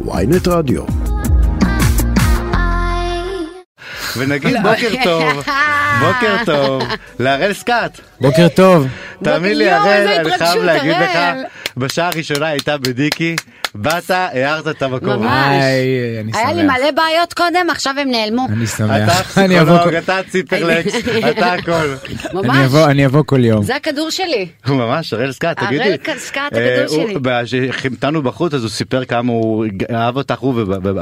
ויינט רדיו. ונגיד בוקר טוב, בוקר טוב, להראל סקאט. בוקר טוב. תאמין לי, הראל, אני חייב להגיד לך, הראל. בשעה הראשונה הייתה בדיקי, באת, הערת את המקום. ממש. היי, אני היה לי. מלא בעיות קודם, עכשיו הם נעלמו. אני אתה שמח. אבוא פסיכולוג, אתה ציפרלקס, אתה הכל. אני ממש. אבוא- אני אבוא כל יום. זה הכדור שלי. ממש, הראל סקאט, הראל תגידי. סקאט, אה, הגדול הוא- שלי. כשחימתנו בחוץ אז הוא סיפר כמה הוא אהב אותך, הוא ובן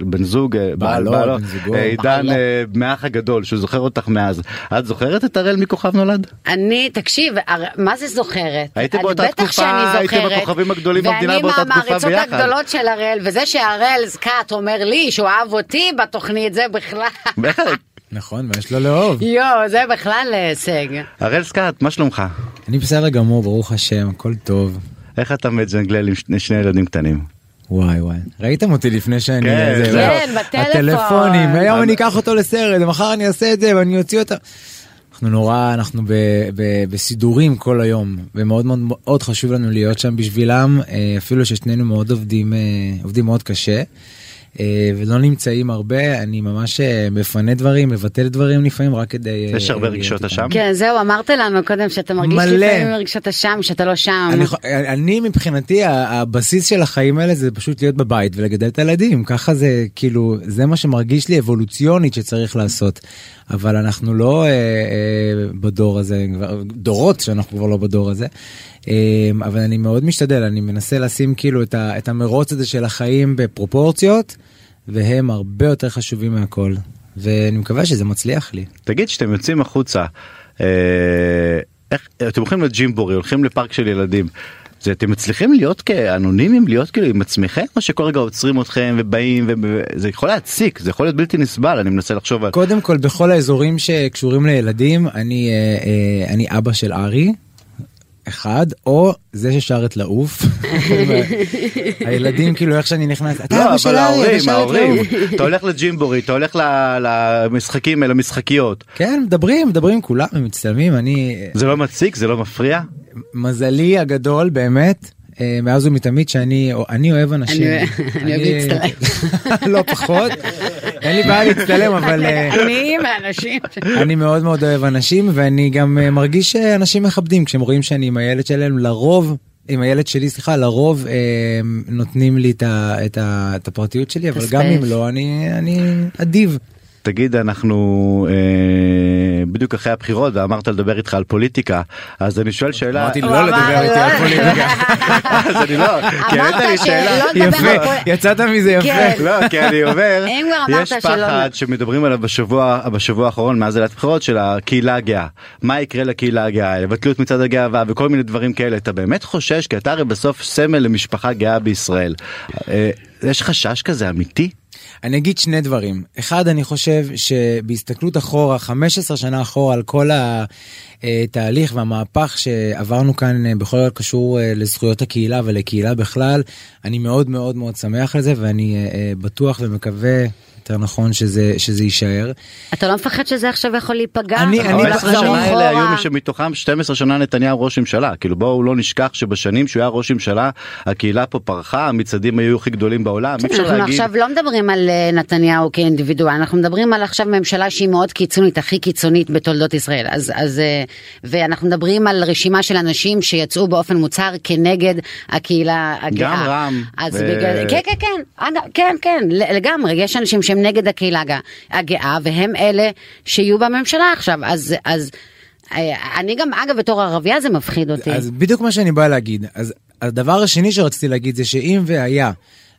בן זוג, אה, בעל- בעלו, בן זוגו. אה, עידן בעלו. אה, מהאח הגדול, שהוא זוכר אותך מאז. את זוכרת את הראל מכוכב נולד? אני, תקשיב, מה זה זוכרת? הייתם אני- באותה תקופה, הייתם זוכרת. בכוכבים הגדולים במדינה באותה תקופה ואני ביחד. מהמעריצות הגדולות של הראל, וזה שהראל סקאט אומר לי שהוא אהב אותי בתוכנית, זה בכלל... נכון, מה יש לו לאהוב? יואו, זה בכלל הישג. הראל סקאט, מה שלומך? אני בסדר גמור, ברוך השם, הכל טוב. איך אתה מג'נגלל עם שני ילדים קטנים? וואי וואי. ראיתם אותי לפני שאני... כן, זה-. כן, בטלפון. הטלפונים, היום אני- אני אקח אותו לסרט, ומחר אני אעשה את זה ואני אוציא אותה. אנחנו נורא, אנחנו ב, ב, בסידורים כל היום, ומאוד מאוד מאוד חשוב לנו להיות שם בשבילם, אה, אפילו ששנינו מאוד עובדים, אה, עובדים מאוד קשה. אה, ולא נמצאים הרבה, אני ממש אה, מפנה דברים, מבטל דברים לפעמים רק כדי... אה, יש הרבה רגשות. אשם? כן, זהו, אמרת לנו קודם שאתה מרגיש מלא. לפעמים רגשות אשם, שאתה לא שם. אני, אני מבחינתי הבסיס של החיים האלה זה פשוט להיות בבית ולגדל את הילדים ככה זה כאילו זה מה שמרגיש לי אבולוציונית שצריך לעשות אבל אנחנו לא אה, אה, בדור הזה דורות שאנחנו כבר לא בדור הזה אה, אבל אני מאוד משתדל אני מנסה לשים כאילו את, ה, את המרוץ הזה של החיים בפרופורציות והם הרבה יותר חשובים מהכל ואני מקווה שזה מצליח לי. תגיד שאתם יוצאים החוצה, אה, איך, אתם הולכים לג'ימבורי, הולכים לפארק של ילדים. זה אתם מצליחים להיות כאנונימים להיות כאילו עם עצמכם או שכל רגע עוצרים אתכם ובאים וזה יכול להציק זה יכול להיות בלתי נסבל אני מנסה לחשוב על קודם כל בכל האזורים שקשורים לילדים אני אה, אה, אני אבא של ארי. אחד או זה ששר את לעוף. הילדים כאילו איך שאני נכנס אתה לא אבא של אבל ארי, אתה ההורים שר את ההורים לעוף." אתה הולך לג'ימבורי אתה הולך ל- למשחקים למשחקיות כן מדברים מדברים כולם הם מצטלמים אני זה לא מציק זה לא מפריע מזלי הגדול באמת. אה, מאז ומתמיד שאני אני אוהב אנשים. אני- אני אוהב להצטלם. לא פחות. אין לי בעיה להצטלם אבל אה, אני מהאנשים. אני מאוד מאוד אוהב אנשים ואני גם אה, מרגיש שאנשים מכבדים כשהם רואים שאני עם הילד שלהם לרוב. עם הילד שלי סליחה לרוב אה, נותנים לי את, ה, את, ה, את הפרטיות שלי אבל גם אם. לא אני אני אדיב. תגיד אנחנו אה, בדיוק אחרי הבחירות ואמרת לדבר איתך על פוליטיקה אז אני שואל שאלה אמרתי לא לדבר איתי על לא. פוליטיקה. אז אני לא כי העלית לי אמרת שאלה יפה. יצאת מזה כן. יפה. לא כי אני אומר יש פחד שמדברים עליו בשבוע בשבוע האחרון מאז עילת הבחירות של הקהילה הגאה מה יקרה לקהילה הגאה יבטלו את מצעד הגאווה וכל מיני דברים כאלה אתה באמת חושש כי אתה הרי בסוף סמל למשפחה גאה בישראל אה, יש חשש כזה אמיתי אני אגיד שני דברים. אחד, אני חושב שבהסתכלות אחורה, 15 שנה אחורה על כל התהליך והמהפך שעברנו כאן אה, בכל הקשור אה, לזכויות הקהילה ולקהילה בכלל, אני מאוד מאוד מאוד שמח על זה ואני אה, בטוח ומקווה, יותר נכון, שזה, שזה יישאר. אתה לא מפחד שזה עכשיו יכול להיפגע? אני- אני אבל לחזור השנה לחזור האלה היו? שמתוכם 12 שנה נתניהו ראש ממשלה כאילו בואו לא נשכח שבשנים שהוא היה ראש ממשלה הקהילה פה פרחה המצעדים היו הכי גדולים בעולם אי אפשר אנחנו להגיד עכשיו לא מדברים על אה, נתניהו כאינדיבידואל, אנחנו מדברים על עכשיו ממשלה שהיא מאוד קיצונית, הכי קיצונית בתולדות ישראל. אז, אז, אה, ואנחנו מדברים על רשימה של אנשים שיצאו באופן מוצהר כנגד הקהילה הגאה. גם רע"מ אז ו- בגלל, כן, כן, כן, כן, כן, לגמרי, יש אנשים שהם נגד הקהילה הגאה- והם אלה שיהיו בממשלה עכשיו, אז, אז אה, אני גם, אגב, בתור ערבייה זה מפחיד אותי. אז בדיוק מה שאני בא להגיד. אז הדבר השני שרציתי להגיד זה שאם והיה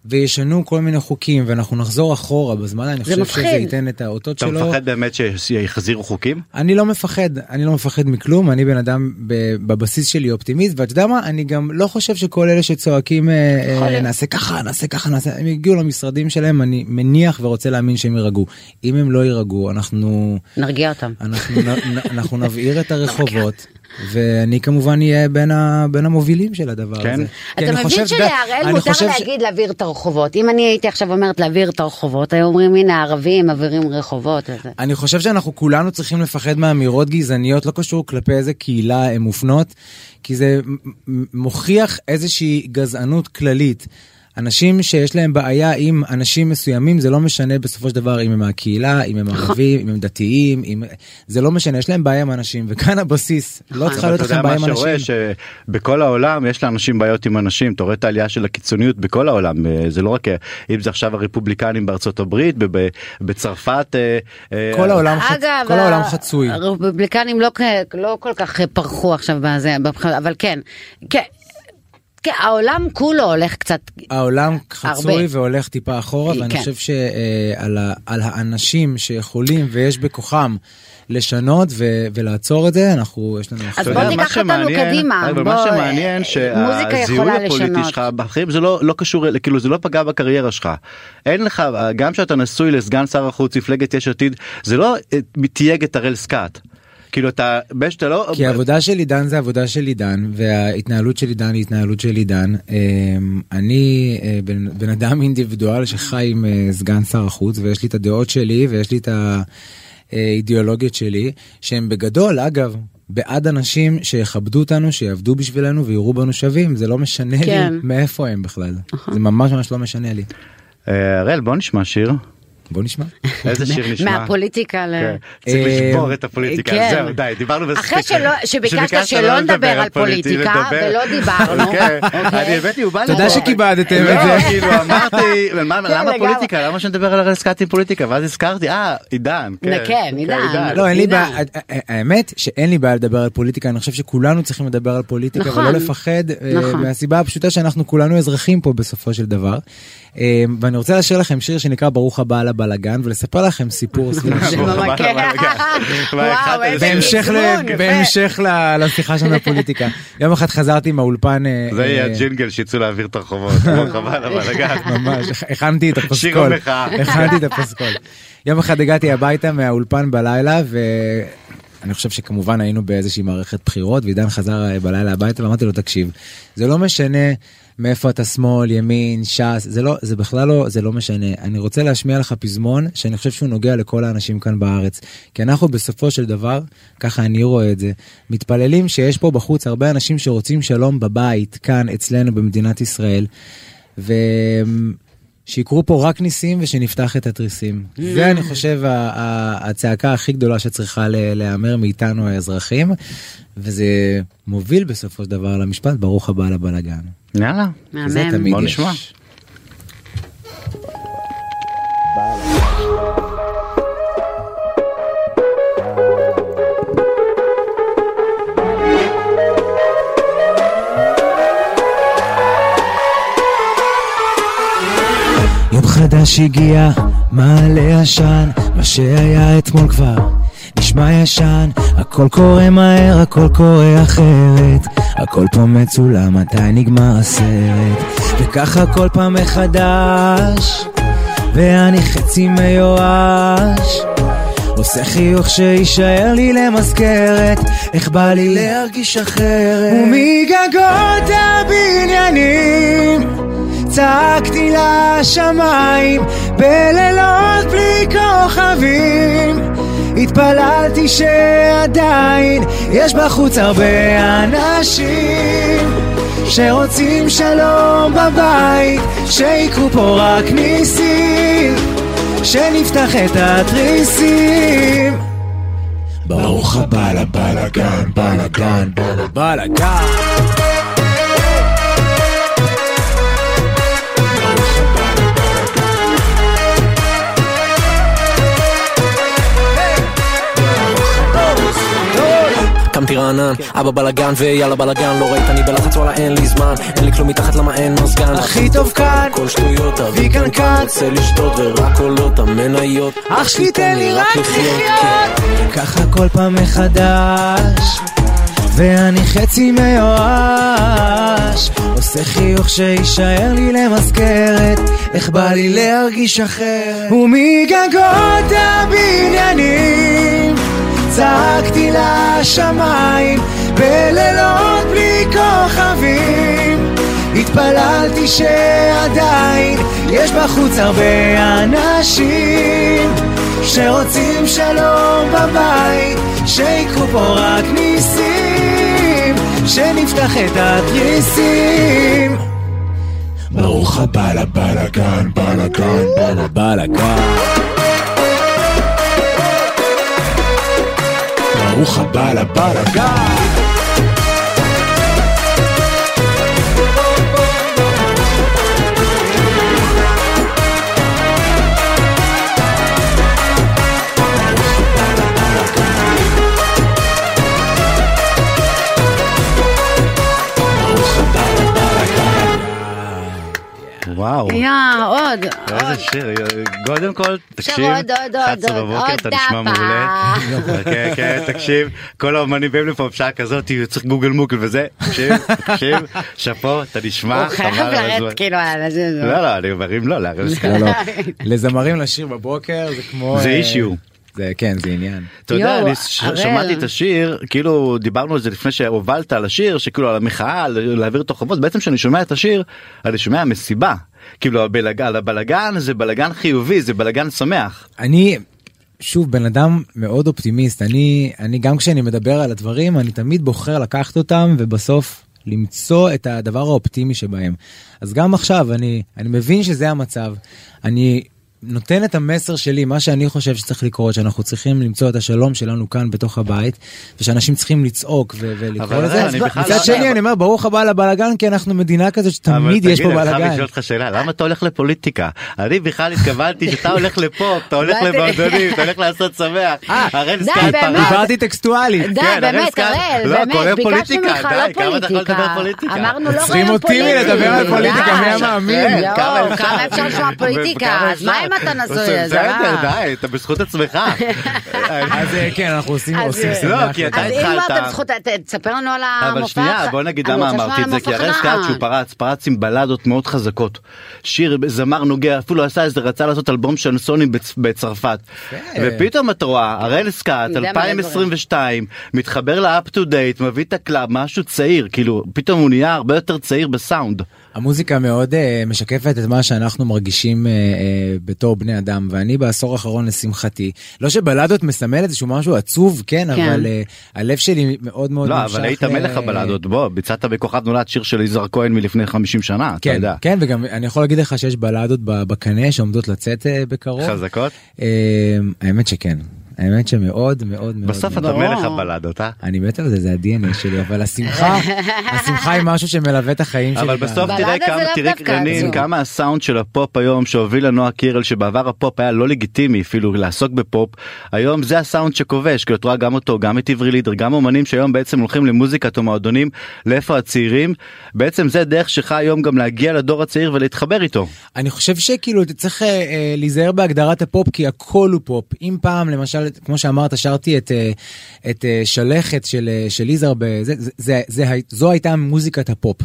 וישנו כל מיני חוקים ואנחנו נחזור אחורה בזמן, אני חושב מפחיד. שזה ייתן את האותות אתה שלו. מפחד באמת שיחזירו חוקים? אני לא מפחד, אני לא מפחד מכלום, אני בן אדם ב- בבסיס שלי אופטימיסט, ואתה יודע מה, אני גם לא חושב שכל אלה שצועקים אה, אה. נעשה ככה, נעשה ככה, נעשה, הם הגיעו למשרדים שלהם, אני מניח ורוצה להאמין שהם יירגעו. אם הם לא יירגעו, אנחנו, נרגיע אותם. אנחנו, נ, נ, אנחנו נבעיר את הרחובות. ואני כמובן אהיה בין, ה, בין המובילים של הדבר כן. הזה. אתה מבין שלהראל אני מותר חושב ש- להגיד להעביר את הרחובות. אם אני הייתי עכשיו אומרת להעביר את הרחובות, היו אומרים הנה הערבים מעבירים רחובות. וזה. אני חושב שאנחנו כולנו צריכים לפחד מאמירות גזעניות, לא קשור כלפי איזה קהילה הן מופנות, כי זה מוכיח איזושהי גזענות כללית. אנשים שיש להם בעיה עם אנשים מסוימים זה לא משנה בסופו של דבר אם הם מהקהילה אם הם נכון. ערבים אם הם דתיים אם זה לא משנה יש להם בעיה עם אנשים וכאן הבסיס לא צריכה להיות אתה יודע לכם בעיה עם מה שרואה אנשים. שבכל העולם יש לאנשים בעיות עם אנשים אתה רואה את העלייה של הקיצוניות בכל העולם אה, זה לא רק אה, אם זה עכשיו הרפובליקנים בארצות הברית ב- ב- בצרפת אה, אה, כל העולם חצ- אגב, כל העולם ה- חצוי. הרפובליקנים לא, לא כל כך פרחו עכשיו בזה, אבל כן, כן, כן, העולם כולו הולך קצת, העולם חצוי הרבה. והולך טיפה אחורה ואני כן. חושב שעל האנשים שיכולים ויש בכוחם לשנות ו- ולעצור את זה אנחנו יש לנו אז בוא תיקח אותנו קדימה, אבל בוא, מה שמעניין מוזיקה שהזיהוי הפוליטי לשנות. שלך בחיים זה לא לא קשור כאילו זה לא פגע בקריירה שלך אין לך גם שאתה נשוי לסגן שר החוץ מפלגת יש עתיד זה לא אה, מתייג את הראל סקאט. כאילו אתה באמת שאתה לא כי העבודה של עידן זה עבודה של עידן וההתנהלות של עידן היא התנהלות של עידן. אמ, אני אה, בן, בן אדם אינדיבידואל שחי עם אה, סגן שר החוץ ויש לי את הדעות שלי ויש לי את האידיאולוגיות שלי שהם בגדול אגב. בעד אנשים שיכבדו אותנו, שיעבדו בשבילנו ויראו בנו שווים, זה לא משנה כן. לי מאיפה הם בכלל. זה ממש ממש לא משנה לי. אה, הראל בוא נשמע שיר בוא נשמע. איזה שיר נשמע. מהפוליטיקה ל... כן, צריך אה, לשבור את הפוליטיקה כן. זהו די דיברנו מספיק. אחרי שביקשת שלא נדבר על פוליטיקה. ולא דיברנו, אוקיי. אוקיי. אני הבאתי הוא בא תודה לפה. שכיבדתם את לא, זה. כאילו אמרתי מה- למה. פוליטיקה למה שנדבר על הראל סקאט עם פוליטיקה ואז הזכרתי אה עידן. כן, עידן. לא, אין לי. בעיה, האמת שאין לי בעיה לדבר על פוליטיקה, אני חושב שכולנו צריכים לדבר על פוליטיקה נכון. ולא לפחד, אה, נכון. מהסיבה הפשוטה שאנחנו כולנו אזרחים פה בסופו של דבר. אה, ואני רוצה לשיר לכם שיר שנקרא ברוך הבא לבלאגן ולספר לכם סיפור סביב בהמשך לשיחה שלנו בפוליטיקה. יום אחד חזרתי מהאולפן, אה, זה יהיה אה, הג'ינגל שיצאו להעביר את הרחובות. הבא לבלאגן. ממש, הכנתי את הפסקול. הכנתי את הפסקול. יום אחד הגעתי הביתה מהאולפן בלילה ואני חושב שכמובן היינו באיזושהי מערכת בחירות ועידן חזר אה, בלילה הביתה ואמרתי לו תקשיב זה לא משנה מאיפה אתה שמאל ימין ש"ס זה לא זה בכלל לא זה לא משנה אני רוצה להשמיע לך פזמון שאני חושב שהוא נוגע לכל האנשים כאן בארץ כי אנחנו בסופו של דבר ככה אני רואה את זה מתפללים שיש פה בחוץ הרבה אנשים שרוצים שלום בבית כאן אצלנו במדינת ישראל. ו... שיקרו פה רק ניסים ושנפתח את התריסים. זה אני חושב הצעקה הכי גדולה שצריכה להיאמר מאיתנו האזרחים, וזה מוביל בסופו של דבר למשפט ברוך הבא לבלאגן. יאללה. זה מהמם. בוא. נשמע. חדש הגיע, מעלה עשן, מה שהיה אתמול כבר נשמע ישן, הכל קורה מהר, הכל קורה אחרת, הכל פה מצולם, מתי נגמר הסרט, וככה כל פעם מחדש, ואני חצי מיואש. עושה חיוך שיישאר לי למזכרת, איך בא לי להרגיש אחרת. ומגגות הבניינים צעקתי לשמיים בלילות בלי כוכבים. התפללתי שעדיין יש בחוץ הרבה אנשים שרוצים שלום בבית שיקרו פה רק ניסים שנפתח את התריסים. ברוך הבא לבלאגן, בלאגן, בלאגן רענן, אבא בלאגן ויאללה בלאגן לא ראית אני בלחץ וואלה אין לי זמן. אין לי כלום מתחת למה אין מזגן? הכי טוב כאן, כל שטויות אבי כאן כאן. רוצה לשתות ורק עולות המניות. אח שלי תן לי רק לחיות. ככה כל פעם מחדש ואני חצי מיואש עושה חיוך שיישאר לי למזכרת איך בא לי להרגיש אחרת. ומגגות הבניינים צעקתי לשמיים בלילות בלי כוכבים התפללתי שעדיין יש בחוץ הרבה אנשים שרוצים שלום בבית שיקרו פה רק ניסים שנפתח את התריסים ברוך הבא לבלאגן, בלאגן, בלאגן. ברוך הבא לבלאגן. עוד, איזה. שיר, קודם כל, תקשיב, עוד, עוד, עוד, 11 עוד, בבוקר אתה נשמע. מעולה. כן, כן, תקשיב, כל האומנים באים לפה בשעה כזאת, צריך גוגל מוקל וזה, תקשיב, תקשיב, שאפו, אתה נשמע, הוא חייב חבל על הזמן. לרדת כאילו על הזה. לא, לא, אני אומר, אם לא. לא, לא. לזמרים לשיר בבוקר זה כמו... זה אה, אישיו. זה כן זה עניין. אתה יודע, אני. שמעתי את השיר, כאילו דיברנו על זה לפני שהובלת על השיר, שכאילו על המחאה, להעביר את החובות, בעצם כשאני שומע את השיר, אני שומע מסיבה. כאילו הבלגן, הבלגן זה בלגן חיובי, זה בלגן שמח. אני שוב בן אדם מאוד אופטימיסט אני אני גם כשאני מדבר על הדברים אני תמיד בוחר לקחת אותם ובסוף למצוא את הדבר האופטימי שבהם. אז גם עכשיו אני אני מבין שזה המצב אני נותן את המסר שלי מה שאני חושב שצריך לקרות שאנחנו צריכים למצוא את השלום שלנו כאן בתוך הבית ושאנשים צריכים לצעוק ו- ולקרוא אבל לזה. מצד לא- שני אני אומר ברוך הבא לבלאגן כי אנחנו מדינה כזאת שתמיד אבל יש פה תגיד, אני חייב בלאגן. לשאול אותך שאלה, למה אתה הולך לפוליטיקה? אני בכלל התכוונתי שאתה הולך לפה, אתה הולך למועדונים, אתה הולך לעשות שמח. הראל די, סקאט. פרץ. דיברתי טקסטואלית. די, כן, הראל באמת. הראל, לא, באמת, ביקשנו פוליטיקה, ממך לא כמה אתה יכול לדבר פוליטיקה. אמרנו לא רעיון אותי פוליטי. מלדבר על פוליטיקה. מי היה מאמין? יואו, כמה כמה אפשר לשמוע פוליטיקה? כמה אז מה אם אתה נשוי? בסדר? די, אתה בזכות עצמך. אז אה, כן אנחנו עושים עושים אה. לא, כי אתה אז אם התחלת. כבר אתם בזכות, תספר לנו על המופע. אבל שנייה בוא נגיד אני למה אמרתי את זה כי שלך. סקאט שהוא פרץ פרץ עם בלדות מאוד חזקות. שיר זמר נוגע אפילו עשה איזה רצה לעשות אלבום שנסונים בצ- בצרפת. ופתאום את רואה הראל סקאט יודע מלא 2022 מתחבר לאפ טו דייט מביא את הקלאב משהו צעיר כאילו פתאום הוא נהיה הרבה יותר צעיר בסאונד. המוזיקה מאוד uh, משקפת את מה שאנחנו מרגישים uh, uh, בתור בני אדם ואני בעשור האחרון לשמחתי לא שבלדות מסמל איזשהו משהו עצוב כן, כן. אבל אה, הלב שלי מאוד מאוד לא נמשך אבל היית מלך הבלדות בוא ביצעת בכוכב נולד שיר של יזהר כהן מלפני 50 שנה אתה כן, יודע. כן וגם אני יכול להגיד לך שיש בלדות ב- בקנה שעומדות לצאת בקרוב. חזקות. Uh, האמת שכן. האמת שמאוד מאוד מאוד. בסוף. אתה. מלך הבלדות אה? אני מת על זה זה ה-DNA שלי אבל השמחה השמחה היא משהו שמלווה את החיים שלי. אבל בסוף תראה כמה תראה דווקא רנין עצוב. כמה הסאונד של הפופ היום שהוביל לנועה קירל שבעבר הפופ היה לא לגיטימי אפילו לעסוק בפופ היום זה הסאונד שכובש כי את רואה גם אותו גם את עברי לידר גם אומנים שהיום בעצם הולכים למוזיקת או מועדונים לאיפה הצעירים בעצם זה דרך שלך היום גם להגיע לדור הצעיר ולהתחבר איתו. אני חושב שכאילו אתה צריך אה, אה, להיזהר בהגדרת הפופ כי הכל הוא פופ אם פעם למשל כמו שאמרת שרת את אה, את אה, שלכת של אה, של יזהר בזה זה, זה, זה, הי- זו הייתה מוזיקת הפופ.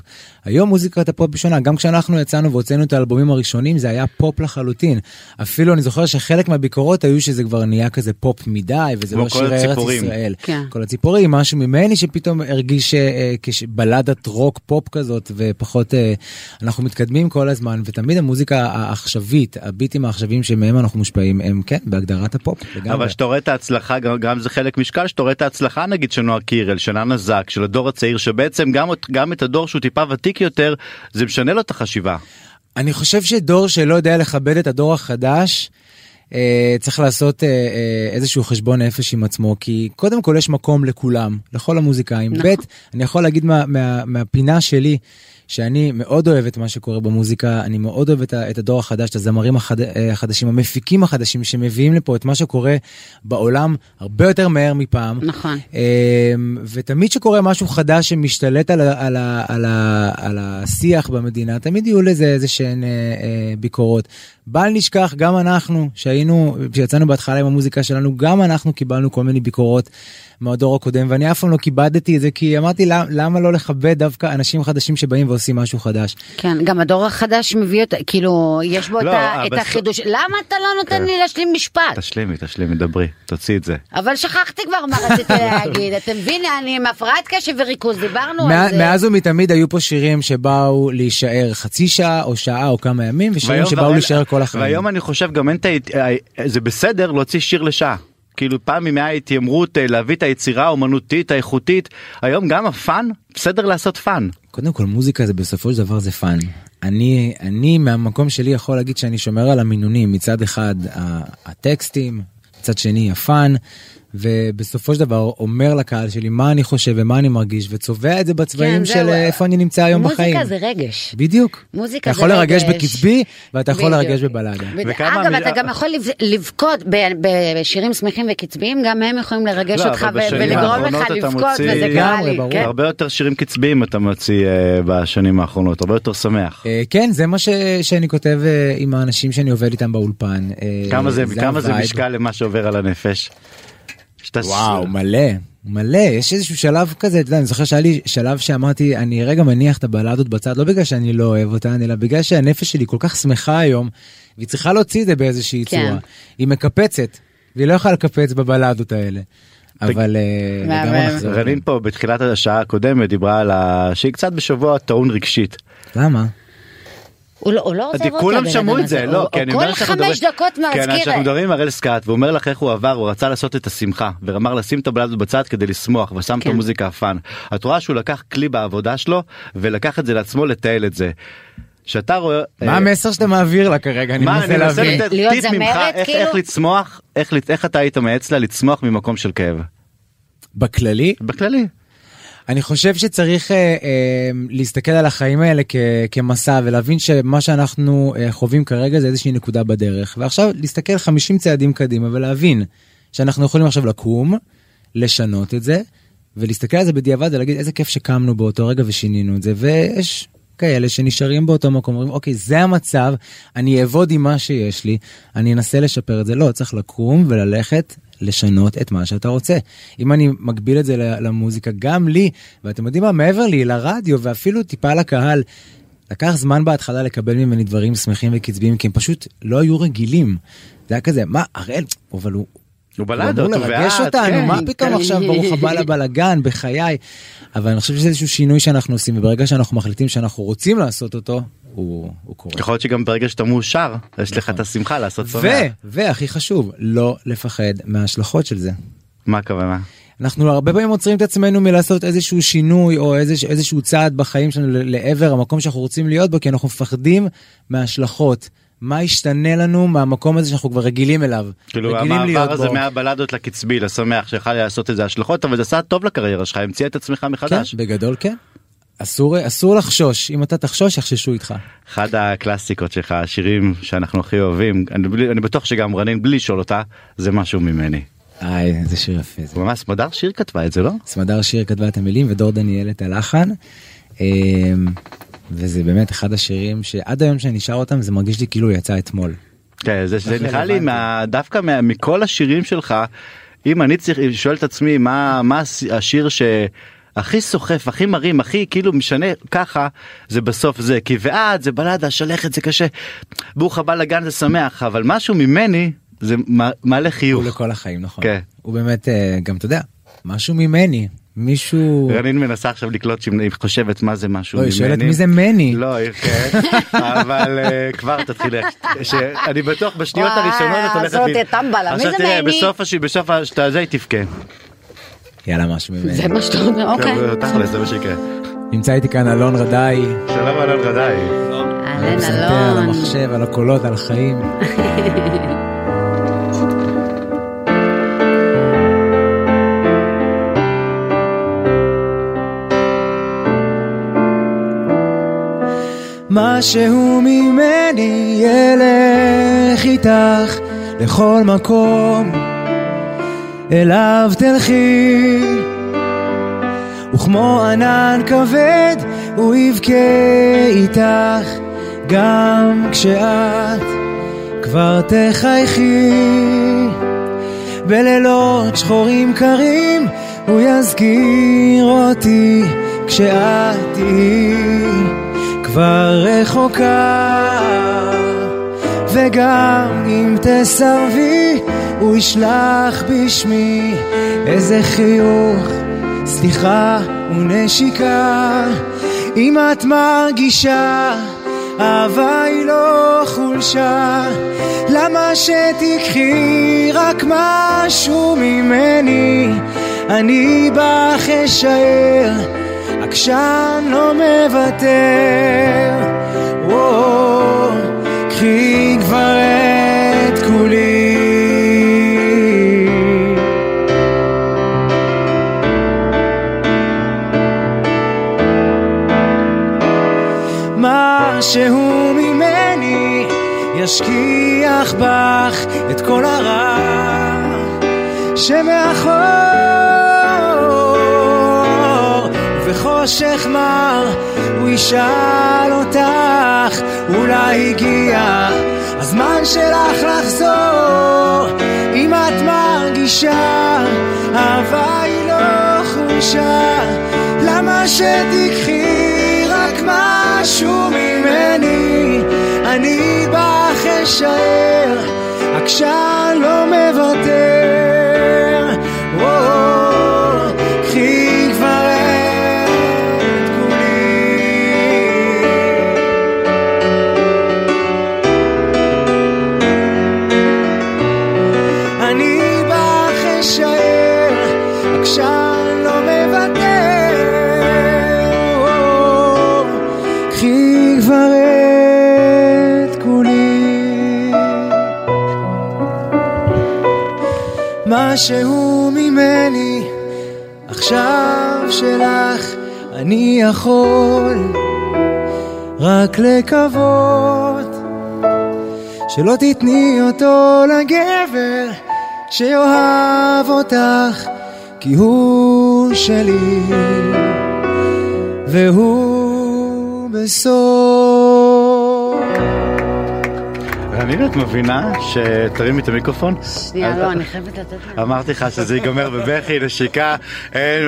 היום מוזיקת הפופ היא שונה גם כשאנחנו יצאנו והוצאנו את האלבומים הראשונים זה היה פופ לחלוטין אפילו אני זוכר שחלק מהביקורות היו שזה כבר נהיה כזה פופ מדי וזה לא שירי ארץ. ישראל. כן. כל הציפורים משהו ממני שפתאום הרגיש אה, כבלדת רוק פופ כזאת ופחות אה, אנחנו מתקדמים כל הזמן ותמיד המוזיקה העכשווית הביטים העכשוויים שמהם אנחנו מושפעים הם כן בהגדרת הפופ. לגמרי. אבל שאתה רואה את ההצלחה גם, גם זה חלק משקל שאתה רואה את ההצלחה נגיד של נועה קירל של אנה זק של הדור הצעיר שבעצם גם, גם את הדור שהוא טיפה ותיק יותר זה משנה לו את החשיבה. אני חושב שדור שלא יודע לכבד את הדור החדש. אה, צריך לעשות אה, אה, איזשהו חשבון נפש עם עצמו כי קודם כל יש מקום לכולם לכל המוזיקאים נכון. ב' אני יכול להגיד מה, מה, מהפינה שלי שאני מאוד אוהב את מה שקורה במוזיקה אני מאוד אוהב את, את הדור החדש את הזמרים החד, אה, החדשים המפיקים החדשים שמביאים לפה את מה שקורה בעולם הרבה יותר מהר מפעם. נכון. אמ, ותמיד שקורה משהו חדש שמשתלט על, על, על, ה- על השיח במדינה תמיד יהיו לזה איזה שהן אה, אה, ביקורות. בל נשכח גם אנחנו שהיינו כשיצאנו בהתחלה עם המוזיקה שלנו גם אנחנו קיבלנו כל מיני ביקורות מהדור הקודם ואני אף פעם לא כיבדתי את זה כי אמרתי "למ- למה לא לכבד דווקא אנשים חדשים שבאים ועושים משהו חדש. כן, גם הדור החדש מביא אותה, כאילו, יש בו את לא, ה- את החידוש. למה אתה לא נותן כן. לי להשלים משפט? תשלימי תשלימי דברי תוציא את זה. אבל שכחתי כבר מה רציתי להגיד. אתה מבין, אני עם הפרעת קשב וריכוז, דיברנו על מא- זה. מאז ומתמיד היו פה שירים שבאו להישאר חצי שעה או שעה או כמה ימים ושירים שבאו להישאר כל החיים. והיום אני חושב גם אין את ה... זה בסדר להוציא שיר לשעה. כאילו פעם אם היה התיימרות אה, להביא את היצירה האומנותית האיכותית היום גם ה fun בסדר לעשות fun. קודם כל מוזיקה זה בסופו של דבר זה fun. אני, אני מהמקום שלי יכול להגיד שאני שומר על המינונים, מצד אחד הטקסטים, מצד שני הפאן, ובסופו של דבר אומר לקהל שלי מה אני חושב ומה אני מרגיש, וצובע את זה בצבעים כן, של זהו. איפה אני נמצא היום מוזיקה בחיים. זה רגש. בדיוק. מוזיקה אתה זה יכול לרגש רגש. בקצבי, ואתה יכול בדיוק. לרגש בבלדה. וכמה אגב, אתה גם יכול לב- לבכות בשירים שמחים וקצביים, גם הם יכולים לרגש לא, אותך ולגרום לך אתה לבכות, מוציא- וזה קרה לי. ברור. כן. הרבה יותר שירים קצביים אתה מוציא אה, בשנים האחרונות, הרבה יותר שמח. אה, כן, זה מה ש- שאני כותב אה, עם האנשים שאני עובד איתם באולפן. אה, כמה זה כמה זה ה vibe. משקל למה שעובר על הנפש. שאתה- וואו, מלא, מלא, יש איזשהו שלב כזה, אתה יודע, אני זוכר שהיה לי שלב שאמרתי, אני רגע מניח את הבלדות בצד, לא בגלל שאני לא אוהב אותן, אלא בגלל שהנפש שלי כל כך שמחה היום, והיא צריכה להוציא את זה באיזושהי כן. צורה. היא מקפצת, והיא לא יכולה לקפץ בבלדות האלה. אבל אה, מהמם. לגמרי נחזור. רנין פה בתחילת השעה הקודמת דיברה על ה... שהיא קצת בשבוע טעון רגשית. למה? הוא לא- הוא לא עוזב אותו. כולם שמעו את זה. לא, כי אני אומר כל שאנחנו חמש מדברים- דקות כן, מזכיר. כשאנחנו מדברים עם הראל סקאט והוא אומר לך איך הוא עבר, הוא רצה לעשות את השמחה, ואמר לשים את הבלדות בצד כדי לשמוח, ושם את כן. המוזיקה הפאן. את רואה שהוא לקח כלי בעבודה שלו, ולקח את זה לעצמו לתעל את זה. שאתה רואה... מה אה, המסר שאתה מעביר לה כרגע? אני מה, מנסה להבין. להיות זמרת, איך- כאילו? איך לצמוח, איך אתה היית מייעץ לה לצמוח ממקום של כאב. בכללי, בכללי. אני חושב שצריך אה, אה, להסתכל על החיים האלה כ, כמסע ולהבין שמה שאנחנו אה, חווים כרגע זה איזושהי נקודה בדרך. ועכשיו להסתכל 50 צעדים קדימה ולהבין שאנחנו יכולים עכשיו לקום, לשנות את זה ולהסתכל על זה בדיעבד ולהגיד איזה כיף שקמנו באותו רגע ושינינו את זה. ויש כאלה שנשארים באותו מקום אומרים אוקיי זה המצב אני אעבוד עם מה שיש לי אני אנסה לשפר את זה. לא צריך לקום וללכת לשנות את מה שאתה רוצה. אם אני מגביל את זה למוזיקה, גם לי, ואתם יודעים מה, מעבר לי, לרדיו ואפילו טיפה לקהל, לקח זמן בהתחלה לקבל ממני דברים שמחים וקצביים, כי הם פשוט לא היו רגילים. זה היה כזה, מה, הראל, אבל הוא... הוא הוא בלדות, אמור הוא לרגש ואת, אותנו, כן. מה פתאום עכשיו ברוך הבא לבלאגן בחיי. אבל אני חושב שזה איזשהו שינוי שאנחנו עושים, וברגע שאנחנו מחליטים שאנחנו רוצים לעשות אותו, הוא, הוא קורה. יכול להיות שגם ברגע שאתה מאושר, יש לך את השמחה לעשות שמח. והכי חשוב, לא לפחד מההשלכות של זה. מה הכוונה? אנחנו הרבה פעמים עוצרים את עצמנו מלעשות איזשהו שינוי או איזוש, איזשהו צעד בחיים שלנו לעבר המקום שאנחנו רוצים להיות בו כי אנחנו מפחדים מההשלכות. מה ישתנה לנו מהמקום הזה שאנחנו כבר רגילים אליו. כאילו רגילים המעבר הזה. מהבלדות לקצבי לשמח שיכול לעשות איזה השלכות אבל זה עשה טוב לקריירה שלך המציא את עצמך כן, מחדש. בגדול כן. אסור, אסור לחשוש, אם אתה תחשוש יחששו איתך. אחד הקלאסיקות שלך השירים שאנחנו הכי אוהבים אני, אני בטוח שגם רנין בלי לשאול אותה זה משהו ממני. איי, איזה שיר יפה זה. ממש סמדר שיר כתבה את זה לא? סמדר שיר כתבה את המילים ודור דניאל את הלחן. אמ, וזה באמת אחד השירים שעד היום שאני שר אותם זה מרגיש לי כאילו יצא אתמול. כן, זה, זה נראה לי. מה, דווקא מה, מכל השירים שלך אם אני צריך שואל את עצמי מה מה השיר שהכי סוחף הכי מרים הכי כאילו משנה ככה זה בסוף זה כי ועד זה בלדה שלכת זה קשה ברוך הבא לגן זה שמח אבל משהו ממני זה מעלה חיוך. הוא לכל החיים נכון. כן. הוא באמת אה, גם אתה יודע משהו ממני מישהו רנין מנסה עכשיו לקלוט שהיא חושבת מה זה משהו לא, ממני. היא שואלת מי זה מני. לא, היא- כן, אבל אה, כבר תתחיל, אני בטוח בשניות הראשונות את הולכת... זאת טמבלה, מי עכשיו זה תראה, מני? בסוף הש- בסוף השתה זה היא תבכה. יאללה משהו ממני. זה מה שאתה אומר, אוקיי. תכל'ס זה מה שיקרה. נמצא איתי כאן אלון רדאי. שלום אלון רדאי. אהלן הפסנתר, על אלון. המחשב על הקולות על החיים. משהו ממני ילך איתך לכל מקום אליו תלכי. וכמו ענן כבד הוא יבכה איתך גם כשאת כבר תחייכי. בלילות שחורים קרים הוא יזכיר אותי כשאת תהיי כבר רחוקה. וגם אם תסרבי הוא ישלח בשמי איזה חיוך סליחה ונשיקה. אם את מרגישה אהבה היא לא חולשה. למה שתיקחי רק משהו ממני? אני בך אשאר עקשן לא מוותר, וואו, קחי כבר את משהו ממני ישכיח בך את כל הרע שמאחור וחושך מר הוא ישאל אותך אולי הגיע הזמן שלך לחזור. אם את מרגישה אהבה היא לא חולשה למה שתיקחי רק משהו ממני. אני בך אשאר עקשן לא מוותר משהו ממני. עכשיו שלך אני יכול רק לקוות שלא תתני אותו לגבר שיאהב אותך כי הוא שלי והוא בסוף רנין את מבינה שתרימי את המיקרופון? שנייה, לא, אני חייבת לתת לה. אמרתי לך שזה ייגמר בבכי, נשיקה,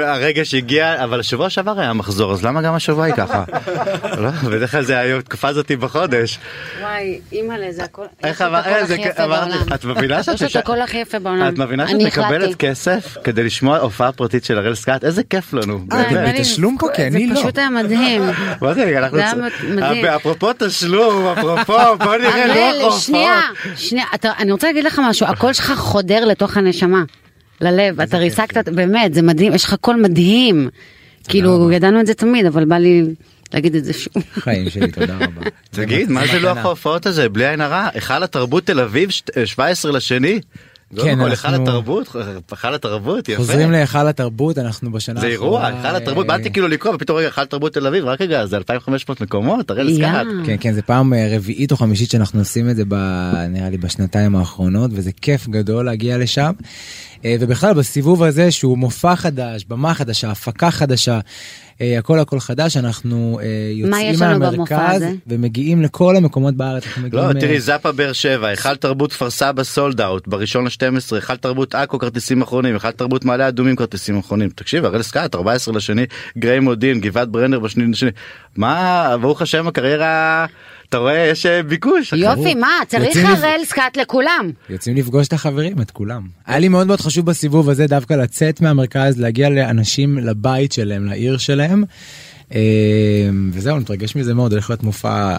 הרגע שהגיע, אבל השבוע שעבר היה מחזור, אז למה גם השבוע היא ככה? לא, בדרך כלל זה היה התקופה הזאתי בחודש. וואי, אימא'לה, זה הכל, איך יש לו את אמר- הקול אה, זה הכי כ- יפה בעולם. את מבינה שאת יש את הקול הכי יפה בעולם. את מבינה שאת אני מקבלת. כסף כדי לשמוע הופעה פרטית של הראל סקאט? איזה כיף לנו. אה? בתשלום פה? כי אני לא. זה פשוט היה מדהים. מה זה, אנחנו... היה מדהים. אפרופו תשלום, אפרופו, בוא נראה. שנייה, שנייה, אתה- אני רוצה להגיד לך משהו, הקול שלך חודר לתוך הנשמה, ללב, אתה ריסקת, באמת, זה מדהים, יש לך קול מדהים. כאילו, ידענו את זה תמיד, אבל בא לי להגיד את זה שוב. חיים שלי, תודה רבה. תגיד, מה זה לוח ההופעות הזה? בלי עין הרע, היכל התרבות תל אביב, ש- 17 לשני? כן, לא, היכל אנחנו- התרבות, היכל התרבות, יפה. חוזרים להיכל התרבות, אנחנו בשנה זה אירוע, האחרונה, היכל התרבות, באתי כאילו לקרוא ופתאום רגע היכל תרבות תל אביב, רק רגע, זה 2500 מקומות, הראל יא. סקאט. כן, כן, זה פעם אה, רביעית או חמישית שאנחנו עושים את זה, ב, נראה לי, בשנתיים האחרונות, וזה כיף גדול להגיע לשם. אה, ובכלל, בסיבוב הזה, שהוא מופע חדש, במה חדשה, הפקה חדשה, הכל הכל חדש, אנחנו אה, יוצאים מהמרכז? ומגיעים לכל המקומות בארץ. לא, אה, תראי, זאפה באר שבע, היכל תרבות כפר סבא סולד אאוט, בראשון ל-12, היכל תרבות עכו כרטיסים אחרונים, היכל תרבות מעלה אדומים כרטיסים אחרונים. תקשיב, הראל סקאט, 14 לשני, גריי מודיעין, גבעת ברנר בשני לשני. מה, ברוך השם, הקריירה, אתה רואה, יש אה, ביקוש. יופי, מה, צריך הראל סקעת לכולם. יוצאים לפגוש את החברים, את כולם. היה לי מאוד מאוד חשוב בסיבוב הזה דווקא לצאת מהמרכז, להגיע לאנשים לבית שלהם, לעיר שלהם. אה, וזהו, אני מתרגש מזה מאוד, הולך להיות מופע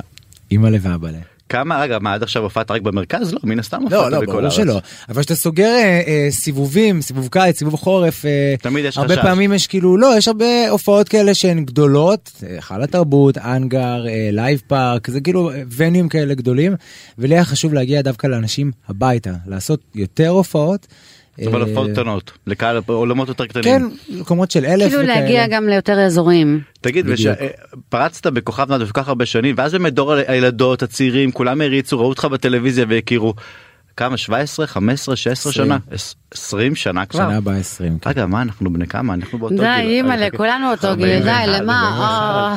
אימא'לה ואבא'לה. כמה, רגע, מה, עד עכשיו הופעת רק במרכז? לא, מן הסתם לא, לא, ברור הארץ. שלא. אבל כשאתה סוגר אה, אה, סיבובים, סיבוב קיץ, סיבוב חורף, אה, תמיד יש הרבה חשש. פעמים יש כאילו, לא, יש הרבה הופעות כאלה שהן גדולות, אה, היכל התרבות, האנגר, אה, Live Park, זה כאילו אה, venue ים כאלה גדולים, ולי היה חשוב להגיע דווקא לאנשים הביתה, לעשות יותר הופעות. אבל אה, הופעות קטנות, לקהל עולמות יותר קטנים. כן, מקומות של אלף כאילו להגיע גם ליותר אזורים. תגיד, פרצת בכוכב נולד כל כך הרבה שנים, ואז באמת דור הילדות, הצעירים, כולם הריצו, ראו אותך בטלוויזיה והכירו. כמה? 17, 15, 16 עשרים. שנה? עש- 20 שנה כבר? שנה הבאה 20. כן. רגע, מה, אנחנו בני כמה? אנחנו באותו גיל. די, אימא'לה, רגע, כולנו אותו גיל, די, למה?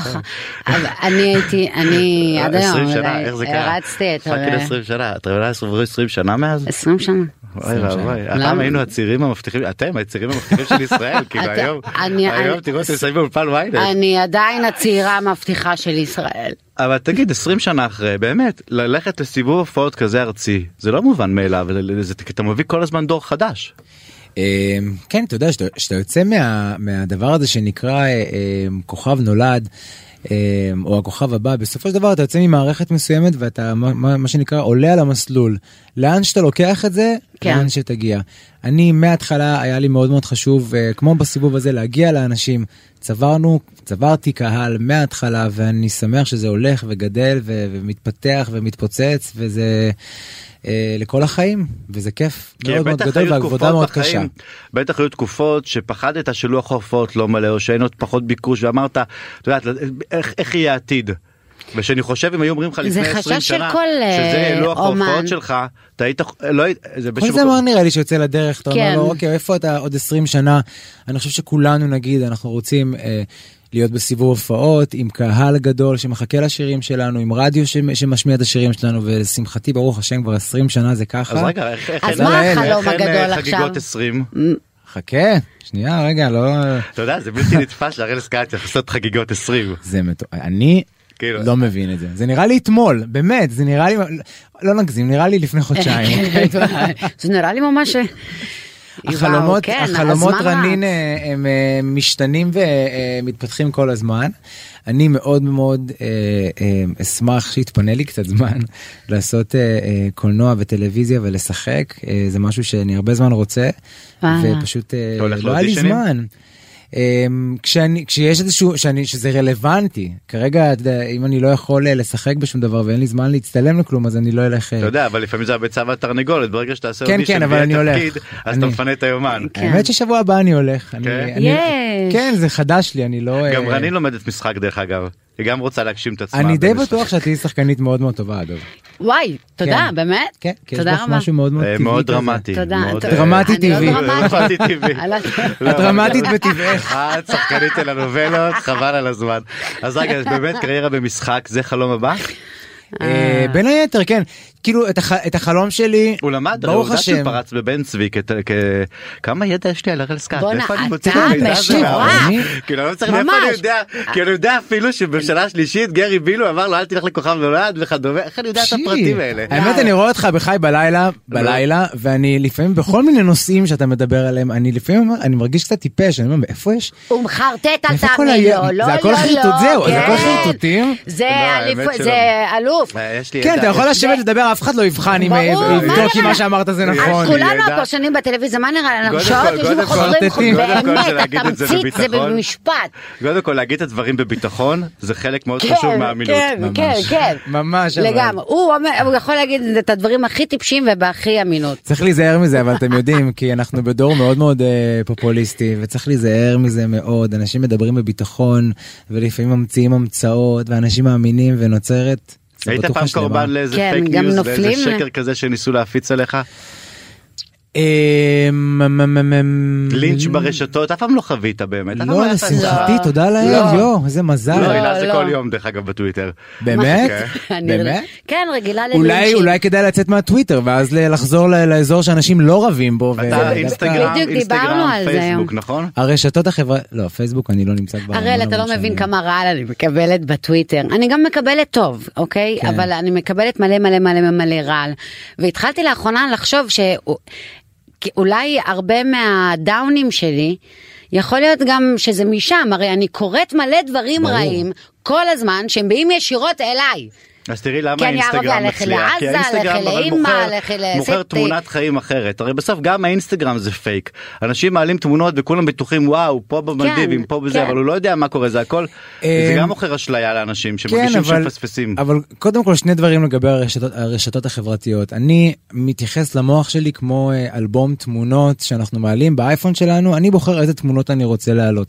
אבל אני הייתי, אני עד היום, 20 שנה, די, איך זה קרה? הרצתי את... fucking 20 שנה, אתה יודע, עברו 20 שנה מאז? 20 שנה. אוי ואבוי, הפעם? היינו הצעירים המבטיחים, אתם הצעירים המבטיחים של ישראל, כאילו היום, היום תראו אותי שמים באולפן ויינט. אני עדיין הצעירה המבטיחה של ישראל. אבל תגיד 20 שנה אחרי באמת ללכת לסיבוב הופעות כזה ארצי זה לא מובן מאליו אתה מביא כל הזמן דור חדש. אה, כן, אתה יודע, שאתה- יוצא מה- מהדבר הזה שנקרא אה, כוכב נולד, אה, או הכוכב הבא, בסופו של דבר אתה יוצא ממערכת מסוימת ואתה, מה מה שנקרא, עולה על המסלול. לאן שאתה לוקח את זה, כן. לאן שתגיע. אני מההתחלה היה לי מאוד מאוד חשוב, אה, כמו בסיבוב הזה, להגיע לאנשים. צברנו, צברתי קהל מההתחלה, ואני שמח שזה הולך וגדל ו- ומתפתח ומתפוצץ, וזה אה, לכל החיים, וזה כיף כי מאוד מאוד גדול ועבודה מאוד קשה. בטח היו תקופות שפחדת שלוח ההופעות לא מלא או שאין עוד פחות ביקוש ואמרת, את יודעת, איך, איך יהיה העתיד? ושאני חושב אם היו אומרים לך לפני 20 חשש של שנה כל, שזה אה, לוח אומן. ההופעות שלך, אתה היית, לא, היית- זה כל באיזשהו זמר נראה לי שיוצא לדרך, אתה כן. אומר לו, אוקיי, איפה אתה עוד 20 שנה? אני חושב שכולנו נגיד, אנחנו רוצים אה, להיות בסיבוב הופעות, עם קהל גדול שמחכה לשירים שלנו, עם רדיו שמשמיע את השירים שלנו, ולשמחתי, ברוך השם, כבר 20 שנה זה ככה. אז רגע, אז מה החלום אין, אה, הגדול עכשיו? חגיגות 20? חכה, שנייה, רגע, לא... אתה יודע, זה בלתי נתפס להראל סקאט צריך לעשות חגיגות 20. זה מטו... אני כאילו- לא מבין את זה. זה נראה לי אתמול, באמת, זה נראה לי, לא נגזים, נראה לי לפני חודשיים. אוקיי? זה נראה לי ממש... החלומות, וואו, כן, החלומות רנין. אה, הם אה, משתנים ומתפתחים כל הזמן. אני מאוד מאוד אה, אה, אשמח שיתפנה לי קצת זמן לעשות אה, אה, קולנוע וטלוויזיה ולשחק. אה, זה משהו שאני הרבה זמן רוצה. ופשוט אה, לא היה לי? זמן. אה, כשאני כשיש איזשהו שאני שזה רלוונטי כרגע אתה יודע, אם אני לא יכול אה, לשחק בשום דבר ואין לי זמן להצטלם לכלום אז אני לא אלך. אה, אתה יודע, אבל לפעמים זה הביצה והתרנגולת, ברגע שאתה עושה כן, אודישן כן, אבל ויהיה אני הולך. תפקיד, אז אתה אני- מפנה את היומן. כן. האמת ששבוע הבא אני הולך. אני- כן? אני- יש. כן זה חדש לי אני לא. גם אה, רנין לומדת משחק דרך אגב, היא גם רוצה להגשים את עצמה. אני די. בטוח שאת תהיי שחקנית מאוד מאוד טובה אגב. וואי, תודה, כן. באמת? כן, כי יש תודה לך. משהו מאוד מאוד אה, טבעי. מאוד. דרמטי. תודה. אה, דרמטי לא טבעי. דרמטי טבעי. אני לא- לא, את דרמטית בטבעך. את שחקנית טלנובלות, חבל על הזמן. אז רגע, באמת קריירה במשחק זה חלום הבא? אה, בין היתר כן כאילו את הח- את החלום שלי הוא למד, ברוך השם. פרץ בבן צבי, כת- כ- כמה ידע יש לי על הראל סקאט, בואנה, אתה. מהראש? כאילו אני לא צריך מאיפה אני. יודע, כי אני יודע אפילו שבשנה השלישית גרי בילו אמר לו אל תלך לכוכב נולד וכדומה, איך אני יודע את הפרטים האלה? האמת אני רואה אותך בחי בלילה בלילה ואני לפעמים בכל מיני נושאים שאתה מדבר עליהם אני לפעמים אומר- אני מרגיש קצת טיפש אני אומר מאיפה יש הוא מחרטט על איפה כל תאמין ה- לו, לא, זה הכל לא, חרטוט, לא, זהו, זה הכל כן. חרטוטים? זה אלוף. אה, כן אתה יכול לשבת לדבר אף אחד לא יבחן אם אה, יבדוק אם נראה? מה שאמרת זה נכון. כולנו. הפרשנים בטלוויזיה, מה נראה? קודם שעות יושבים כל, באמת, התמצית זה. במשפט. קודם כל להגיד את הדברים בביטחון זה חלק מאוד כן, חשוב מהאמינות. כן. כן, כן. ממש. לגמרי. הוא יכול להגיד את הדברים הכי טיפשים ובהכי אמינות. צריך להיזהר מזה אבל אתם יודעים כי אנחנו בדור מאוד מאוד אה, פופוליסטי וצריך להיזהר מזה מאוד אנשים מדברים בביטחון ולפעמים ממציאים המצאות ואנשים מאמינים ונוצרת. היית פעם. קורבן לאיזה כן, פייק גם news. ואיזה שקר כזה שניסו להפיץ עליך? אה, מ- מ- מ- מ- לינץ' ברשתות אף פעם לא חווית באמת. פעם לא היה לך- לשמחתי לא. תודה לאל לא. יו איזה לא, מזל הילה זה לא. כל יום דרך אגב בטוויטר. באמת אני- באמת כן, רגילה אולי ללינצ'ים. אולי כדאי לצאת מהטוויטר ואז לחזור לאזור שאנשים לא רבים בו. אתה אינסטגרם, אינסטגרם, על פייסבוק. נכון? הרשתות החברה לא פייסבוק אני לא נמצא כבר. הראל, אתה לא מבין. כמה רעל אני מקבלת בטוויטר. אני גם מקבלת טוב, אוקיי? כן. אבל אני מקבלת מלא מלא מלא מלא רעל. והתחלתי לאחרונה לחשוב שאולי הרבה מהדאונים שלי, יכול להיות גם שזה משם, הרי אני קוראת מלא דברים ברור. רעים כל הזמן שהם באים ישירות אליי. אז תראי למה כי אני האינסטגרם מצליח, כי האינסטגרם אבל לאמא, מוכר-. מוכר תמונת חיים אחרת, הרי בסוף גם האינסטגרם זה פייק, אנשים מעלים תמונות וכולם בטוחים וואו פה במלדיבים פה בזה כן. אבל הוא לא יודע מה קורה זה הכל, זה אמ, גם מוכר אשליה לאנשים כן, שמרגישים אבל, שמפספסים. אבל קודם כל שני דברים לגבי הרשתות, הרשתות החברתיות. אני מתייחס למוח שלי כמו אה, אלבום תמונות שאנחנו מעלים באייפון שלנו, אני בוחר איזה תמונות אני רוצה להעלות.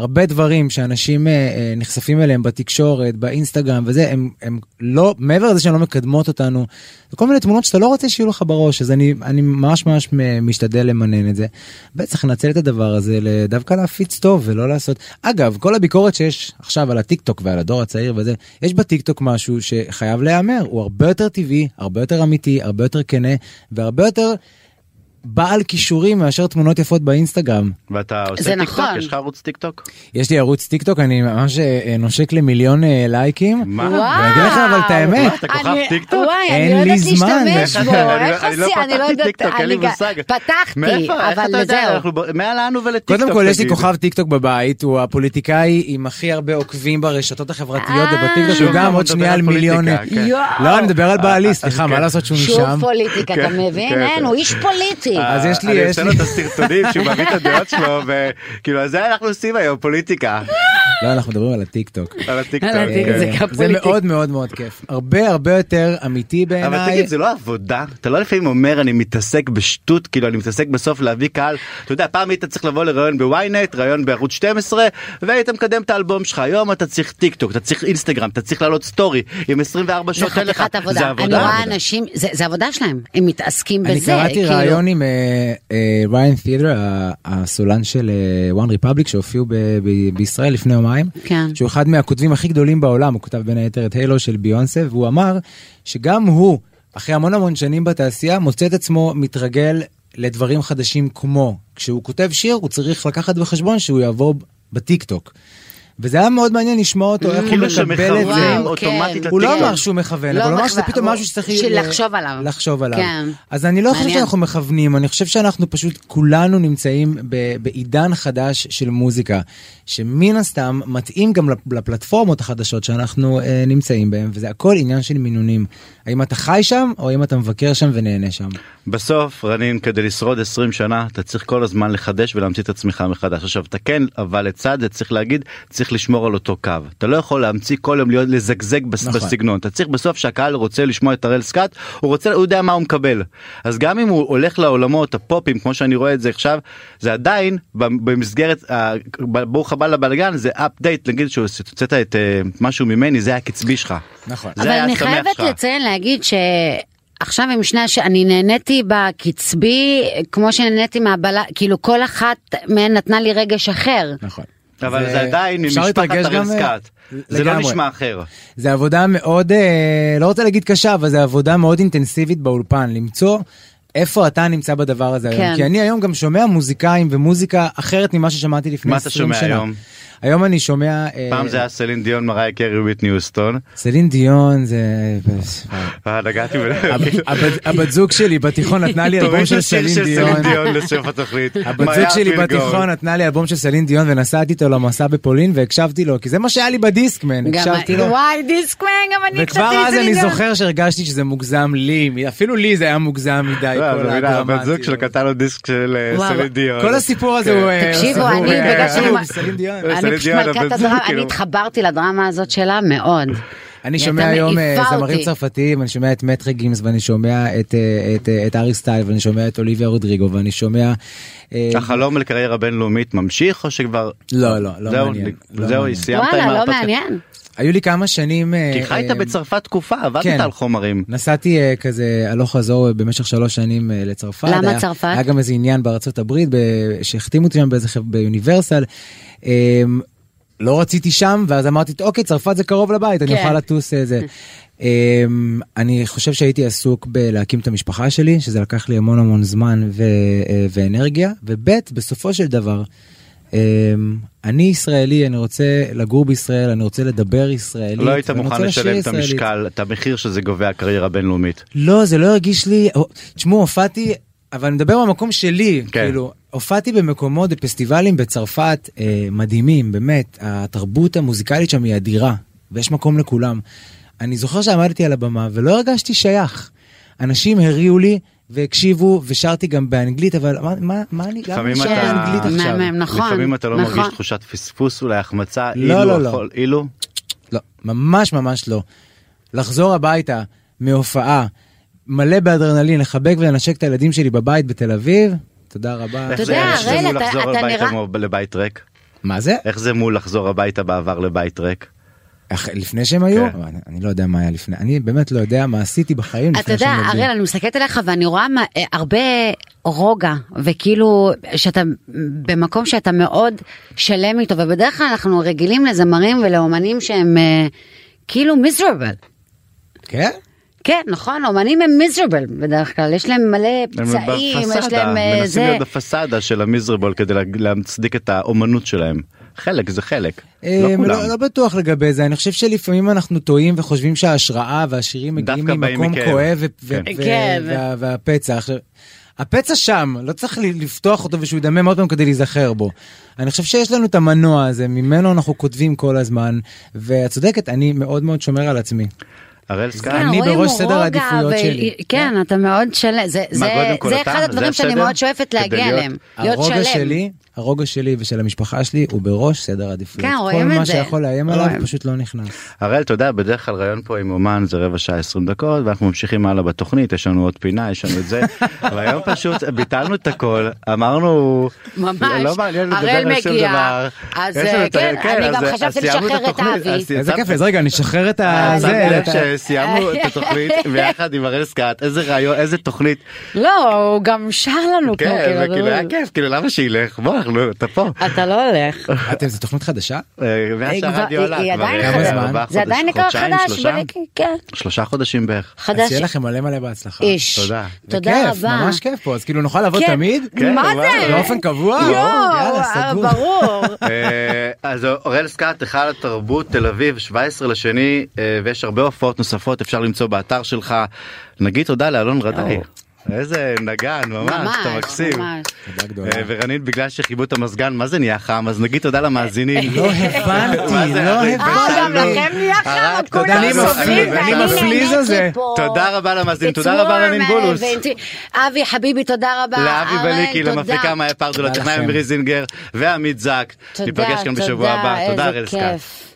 הרבה דברים שאנשים אה, אה, נחשפים אליהם בתקשורת, באינסטגרם וזה, הם, הם לא, מעבר לזה שהן לא מקדמות אותנו, זה כל מיני תמונות שאתה לא רוצה שיהיו לך בראש, אז אני, אני ממש ממש משתדל למנן את זה. וצריך לנצל את הדבר הזה דווקא להפיץ טוב ולא לעשות. אגב, כל הביקורת שיש עכשיו על הטיק טוק ועל הדור הצעיר וזה, יש בטיק טוק משהו שחייב להיאמר, הוא הרבה יותר טבעי, הרבה יותר אמיתי, הרבה יותר כנה והרבה יותר בעל כישורים מאשר תמונות יפות באינסטגרם. ואתה עושה זה טיק טוק? נכון. יש לך ערוץ טיק טוק? יש לי ערוץ טיק טוק, אני ממש אה, נושק למיליון אה, לייקים. מה? ואני אגיד לך אבל את האמת, אתה כוכב אני- טיק טוק? וואי, אין אני לא לי יודעת זמן. להשתמש בו, איך לא עושים, אני לא פתחתי יודעת, טיק טוק, אין לי מושג. פתחתי, אבל? זהו. מה לנו ולטיק טוק? קודם כל יש לי? כוכב טיק טוק בבית, הוא הפוליטיקאי עם הכי הרבה עוקבים ברשתות החברתיות אה. ובטיק טוק, שוב הוא גם עוד שנייה על מיליון... כן. לא, אני מדבר על בעלי, סליחה, מה כן. לעשות שהוא שוב משם? פוליטיקה, אתה כן, מבין? אין, הוא איש פוליטי. אז יש לי- אני יש עושה לי- לו את הסרטונים שהוא מביא את הדעות שלו וכאילו זה אנחנו עושים היום פוליטיקה לא, אנחנו מדברים על הטיק טוק. על הטיק טוק. כן. זה זה. מאוד מאוד מאוד כיף. הרבה הרבה יותר אמיתי אבל בעיניי. תגיד זה לא עבודה אתה לא לפעמים אומר אני מתעסק בשטות כאילו אני מתעסק בסוף להביא קהל אתה יודע פעם היית צריך לבוא לראיון בוויינט ראיון בערוץ 12 והיית מקדם את האלבום שלך היום אתה צריך טיק טוק אתה צריך אינסטגרם אתה צריך לעלות סטורי עם 24 זה שעות אין לך חתיכת זה עבודה. אני. רואה אנשים, זה זה עבודה שלהם, הם מתעסקים בזה. אני קראתי כאילו. ראיון עם אה, ריאן טדר, ה- הסולן של וואן ריפבליק שהופיעו בישראל לפני יומיים, כן. שהוא אחד מהכותבים הכי גדולים בעולם, הוא כתב בין היתר את הילו של ביונסה, והוא אמר שגם הוא, אחרי המון המון שנים בתעשייה, מוצא את עצמו מתרגל לדברים חדשים כמו, כשהוא כותב שיר הוא צריך לקחת בחשבון שהוא יעבור בטיק טוק. וזה היה מאוד מעניין לשמוע אותו, איך הוא כאילו מקבל את זה. אוטומטית כן. הוא לא. אמר שהוא מכוון, לא אבל הוא אמר שזה פתאום משהו שצריך לחשוב עליו. לחשוב עליו. כן. אז אני לא חושב. שאנחנו מכוונים, אני חושב שאנחנו פשוט כולנו נמצאים בעידן חדש של מוזיקה, שמן הסתם מתאים גם לפ- לפלטפורמות החדשות שאנחנו אה, נמצאים בהן, וזה הכל עניין של מינונים. האם אתה חי שם, או האם אתה מבקר שם ונהנה שם. בסוף רנין כדי לשרוד 20 שנה אתה צריך כל הזמן לחדש ולהמציא את עצמך מחדש עכשיו אתה כן אבל לצד זה צריך להגיד צריך לשמור על אותו קו אתה לא יכול להמציא כל יום להיות לזגזג בס, נכון. בסגנון אתה צריך בסוף שהקהל רוצה לשמוע את הראל סקאט הוא רוצה הוא יודע מה הוא מקבל אז גם אם הוא הולך לעולמות הפופים כמו שאני רואה את זה עכשיו זה עדיין במסגרת ברוך הבא לבלגן זה אפדייט נגיד שהוצאת את אה, משהו ממני זה היה קצבי שלך. נכון. אבל אני חייבת שלך. לציין להגיד שעכשיו עם שני הש... אני נהניתי בקצבי כמו שנהניתי מהבלה כאילו כל אחת מהן נתנה לי רגש אחר. נכון. אבל זה עדיין ממשפחת הראל גם, אה, סקאט זה לא. נשמע אחר. זה עבודה מאוד, אה, לא רוצה להגיד קשה, אבל זה עבודה מאוד אינטנסיבית באולפן, למצוא איפה אתה נמצא בדבר הזה כן. היום. כי אני היום גם שומע מוזיקאים ומוזיקה אחרת ממה ששמעתי לפני מה אתה 20 שנה. שומע היום? היום אני שומע... אה, פעם זה היה סלין דיון מריה קרי וויטני יוסטון. סלין דיון זה... אה, נגעתי ב... הב- הבת- זוג שלי בתיכון נתנה לי אלבום תוריד של את השיר סלין של דיון. סלין דיון לסוף התוכנית. הבת זוג שלי. בתיכון נתנה לי אלבום של סלין דיון ונסעתי איתו למסע בפולין והקשבתי לו כי זה מה שהיה לי בדיסקמן הקשבתי לו. וואי דיסקמן גם אני וכבר הקשבתי אז לזה אני. זוכר שהרגשתי שזה מוגזם לי אפילו לי זה היה מוגזם מדי כל אתה מבין, הבת זוג. שלו קטע לו דיסק של אה. סלין דיון. כל הסיפור הזה הוא אה, תקשיבו, סיפור, אני, בגלל שאני-. סלין אני כאילו. התחברתי לדרמה הזאת שלה מאוד. אני שומע היום אה, זמרים. צרפתיים, אני שומע את מטרי גימס ואני שומע את, אה, את, אה, את ארי סטייל ואני שומע את אוליביה רודריגו ואני שומע... החלום לקריירה בינלאומית ממשיך או שכבר... לא, לא, לא מעניין. לא זהו, מעניין. סיימת עם וואלה, לא ההרפתקה? מעניין. היו לי כמה שנים... אה, כי חיית אה, בצרפת תקופה, עבדת כן. על חומרים. נסעתי אה, כזה הלוך חזור במשך שלוש שנים לצרפת. למה היה, צרפת? היה גם איזה עניין בארצות הברית שהחתימו אותי שם באיזה חב- באוניברסל. אה, לא רציתי שם ואז אמרתי אוקיי צרפת זה קרוב לבית אני כן. אוכל לטוס איזה. אה, אני חושב שהייתי עסוק בלהקים את המשפחה שלי שזה לקח לי המון המון זמן ו- ואנרגיה וב' בסופו של דבר. אה, אני ישראלי אני רוצה לגור בישראל אני רוצה לדבר ישראלית. לא היית מוכן לשלם את. המשקל, את המחיר שזה גובה קריירה בינלאומית. לא, זה לא הרגיש לי, תשמעו, הופעתי, אבל אני מדבר במקום שלי, כן. כאילו, הופעתי במקומות, בפסטיבלים בצרפת אה, מדהימים, באמת, התרבות המוזיקלית שם היא אדירה, ויש מקום לכולם. אני זוכר שעמדתי על הבמה ולא הרגשתי שייך. אנשים הריעו לי והקשיבו ושרתי גם באנגלית, אבל מה, מה, מה אני, למה שר אתה- באנגלית עכשיו? מהמם, נכון. לפעמים אתה לא נכון. מרגיש תחושת פספוס אולי החמצה, לא, אילו, לא, לא. יכול- אילו. לא, ממש ממש לא. לחזור הביתה מהופעה מלא באדרנלין, לחבק ולנשק את הילדים שלי בבית בתל אביב, תודה רבה. איך אתה זה- איך זה מול לחזור הביתה לבית ריק? מה זה? איך זה מול לחזור הביתה בעבר לבית ריק? לפני שהם היו? כן. אני, אני לא יודע מה היה לפני, אני באמת לא יודע מה עשיתי בחיים אתה לפני יודע, שהם נולדו. אריאל, אני מסתכלת עליך ואני רואה מה- אה, הרבה רוגע, וכאילו, שאתה במקום שאתה מאוד שלם איתו, ובדרך כלל אנחנו רגילים לזמרים ולאומנים שהם אה, כאילו מיזרבל. כן? כן, נכון, אומנים הם מיזרבל בדרך כלל, יש להם מלא הם פצעים, יש להם אה, מנסים זה. להיות בפסאדה של המיזרבול כדי לה- להצדיק את האומנות שלהם. חלק זה חלק, לא אה, כולם. לא, לא בטוח לגבי זה, אני חושב שלפעמים אנחנו טועים וחושבים שההשראה והשירים מגיעים ממקום. כואב ו- כן. ו- כן. וה- והפצע. הפצע שם, לא צריך לפתוח אותו ושהוא ידמם עוד פעם כדי להיזכר בו. אני חושב שיש לנו את המנוע הזה, ממנו אנחנו כותבים כל הזמן, ואת צודקת, אני מאוד מאוד שומר על עצמי. הראל סקאט, כן, אני בראש סדר העדיפויות ו- שלי. כן, אתה מאוד שלם, זה-? אחד הדברים שאני? מאוד שואפת להגיע אליהם, להיות הרוגע שלם. שלי, הרוגע שלי ושל המשפחה שלי הוא בראש סדר העדיפויות. כן, כל רואים מה את זה. שיכול לאיים עליו רואים. פשוט לא נכנס. הראל אתה יודע בדרך כלל ראיון פה עם אומן זה רבע שעה 20 דקות ואנחנו ממשיכים הלאה בתוכנית יש לנו עוד פינה יש לנו את זה והיום פשוט ביטלנו את הכל אמרנו ממש. לא מעניין לדבר על שום דבר. אז, יש לנו את ה- כן, אני אז- גם אז חשבתי סיימנו לשחרר את התוכנית, אבי. אז איזה כיף, אז רגע, נשחרר את אה, ה... זה, לב את ה- שסיימנו את התוכנית ביחד עם הראל סקאט איזה רעיון איזה תוכנית לא, הוא גם שר לנו פה, כן כאילו, וכאילו היה אבל- כיף כאילו למה שילך בוא אנחנו אתה פה אתה לא הולך. אתם, זו תוכנית חדשה? אה, אה, זה עדיין נקרא חדש, שלושה? כן. שלושה חודשים בערך. אז חדש. שיהיה לכם מלא מלא בהצלחה. איש. תודה. תודה רבה. ממש כיף פה, אז כאילו נוכל לבוא כן. תמיד? כן, מה זה? באופן קבוע? סגור. ברור. אה, אז אוראל סקאט, היכל התרבות תל אביב, 17 לשני, אה, ויש הרבה הופעות נוספות, אפשר למצוא באתר שלך. נגיד תודה לאלון רדאי. איזה נגן, ממש, ממש, אתה מקסים. ממש. גדולה. אה, ורנית, בגלל שכיבו את המזגן, מה זה נהיה חם? אז נגיד תודה למאזינים. לא הבנתי, לא הבנתי. אה, גם. לכם נהיה חם, כולם תודה, אני סובלים, מפליז- אני מפליז על זה. נהניתי פה. תודה רבה למאזינים, תודה רבה אה, בולוס. אבי חביבי, תודה רבה. לאבי בליקי. למפיקה מאיה פרדו, לטכנאי. מירי זינגר ועמית זק. תודה, ניפגש כאן בשבוע הבא. תודה איזה. כיף.